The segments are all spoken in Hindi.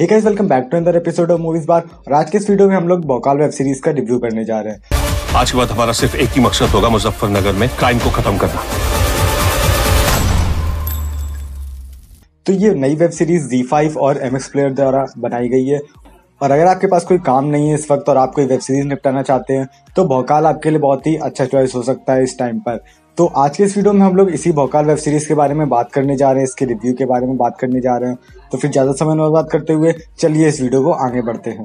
Hey guys welcome back to another episode of movies bar और आज के इस वीडियो में हम लोग भोकाल वेब सीरीज़ का रिव्यू करने जा रहे हैं। आज के बाद हमारा सिर्फ़ एक ही मकसद होगा मुजफ्फरनगर में क्राइम को खत्म करना। तो ये नई वेब सीरीज़ Z5 और MX प्लेयर द्वारा बनाई गई है। और अगर आपके पास कोई काम नहीं है इस वक्त और आप कोई वेब सीरीज़ निपटाना चाहते हैं तो भोकाल आपके लिए बहुत ही अच्छा चॉइस हो सकता है इस टाइम पर। तो आज के इस वीडियो में हम लोग इसी भोकाल वेब सीरीज़ के बारे में बात करने जा रहे हैं, इसके रिव्यू के बारे में बात करने जा रहे हैं। तो फिर ज़्यादा समय में बात करते हुए चलिए इस वीडियो को आगे बढ़ते हैं।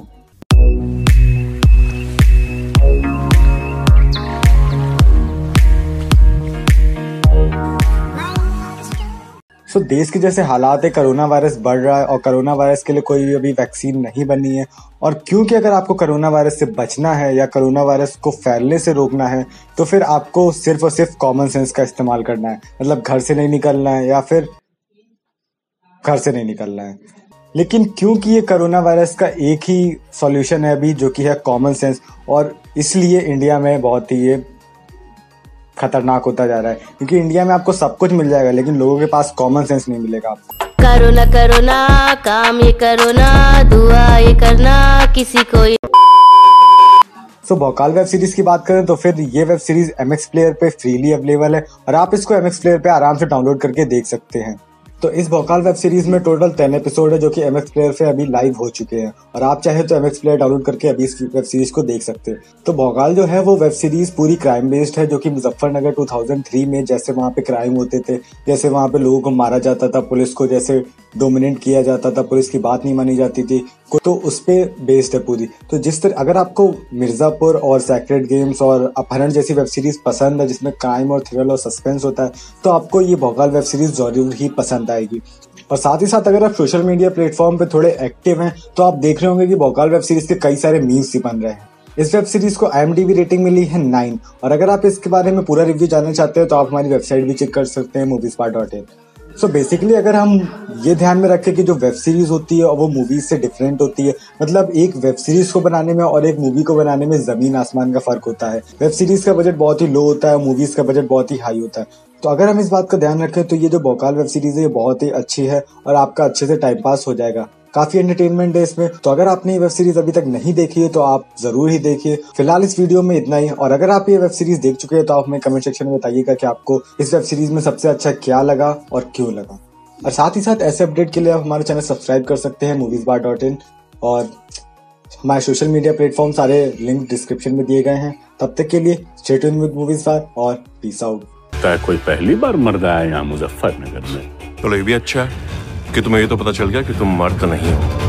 सो so, देश के जैसे हालात है कोरोना वायरस बढ़ रहा है और कोरोना वायरस के लिए कोई भी अभी वैक्सीन नहीं बनी है। और क्योंकि अगर आपको कोरोना वायरस से बचना है या कोरोना वायरस को फैलने से रोकना है तो फिर आपको सिर्फ़ और सिर्फ़ कॉमन सेंस का इस्तेमाल करना है। मतलब घर से नहीं निकलना है या फिर घर से नहीं निकलना है। लेकिन क्योंकि ये कोरोना वायरस का एक ही सॉल्यूशन है अभी जो कि है कॉमन सेंस और इसलिए इंडिया में बहुत ही ये खतरनाक होता जा रहा है। क्योंकि इंडिया में आपको सब कुछ मिल जाएगा लेकिन लोगों के पास कॉमन सेंस नहीं मिलेगा आपको। करो ना करो ना काम ये करो ना दुआ ये करना किसी को so so, Bhaukaal web series की बात करें तो फिर ये web series MX player freely available available है और आप इसको MX प्लेयर पे आराम से डाउनलोड करके देख सकते हैं। तो इस भोकाल वेब सीरीज़ में टोटल टेन एपिसोड है जो कि एम एक्स प्लेयर पे अभी लाइव हो चुके हैं। और आप चाहे तो एम एक्स प्लेयर डाउनलोड करके अभी इस वेब सीरीज़ को देख सकते हैं। तो भोकाल जो है वो वेब सीरीज़ पूरी क्राइम बेस्ड है, जो कि मुजफ्फरनगर 2003 में जैसे वहाँ पे क्राइम होते थे, जैसे वहाँ पे लोगों को मारा जाता था, पुलिस को जैसे डोमिनेट किया जाता था, पुलिस की बात नहीं मानी जाती थी। तो उस पर बेस्ड है पूरी। तो जिस तरह, अगर आपको मिर्जापुर और सैक्रेड गेम्स और अपहरण जैसी वेब सीरीज़ पसंद है, जिसमें क्राइम और थ्रिल और सस्पेंस होता है तो आपको ये भोकाल वेब सीरीज़ ज़रूर ही पसंद आएगी। और साथ ही साथ अगर आप सोशल मीडिया प्लेटफॉर्म पे थोड़े एक्टिव हैं तो आप देख रहे होंगे कि भोकाल वेब सीरीज़ के कई सारे मीम्स भी बन रहे हैं। इस वेब सीरीज़ को आई रेटिंग मिली है नाइन और अगर आप इसके बारे में पूरा रिव्यू जानना चाहते हैं तो आप हमारी वेबसाइट भी चेक कर सकते हैं movies dot in so so basically अगर हम ये ध्यान में रखें कि जो वेब सीरीज़ होती है और वो मूवीज़ से डिफरेंट होती है मतलब एक वेब सीरीज़ को बनाने में और एक मूवी को बनाने में ज़मीन आसमान का फ़र्क होता है। वेब सीरीज़ का बजट बहुत ही लो होता है मूवीज़ का बजट बहुत ही हाई होता है। तो अगर हम इस बात का ध्यान रखें तो ये जो बोकाल वेब सीरीज़ है, ये बहुत ही अच्छी है और आपका अच्छे से टाइम पास हो जाएगा। काफ़ी एंटरटेनमेंट है इसमें। तो अगर आपने ये वेब सीरीज़ अभी तक नहीं देखी है तो आप ज़रूर ही देखिए। फ़िलहाल इस वीडियो में इतना ही। और अगर आप ये वेब सीरीज़ देख चुके हैं तो आप हमें कमेंट सेक्शन में बताइएगा कि आपको इस वेब सीरीज़ में सबसे अच्छा क्या लगा और क्यों लगा। और साथ ही साथ ऐसे अपडेट के लिए आप हमारे चैनल सब्सक्राइब कर सकते हैं मूवीज़ बार डॉट इन और हमारे सोशल मीडिया प्लेटफॉर्म सारे लिंक डिस्क्रिप्शन में दिए गए हैं। तब तक के लिए स्टेट विद मूवीज़ बार और पीस आउट कोई पहली बार मर्द आया यहाँ मुजफ्फरनगर में? तो ये भी अच्छा है। कि तुम्हें ये तो पता चल गया कि तुम मर्द नहीं हो।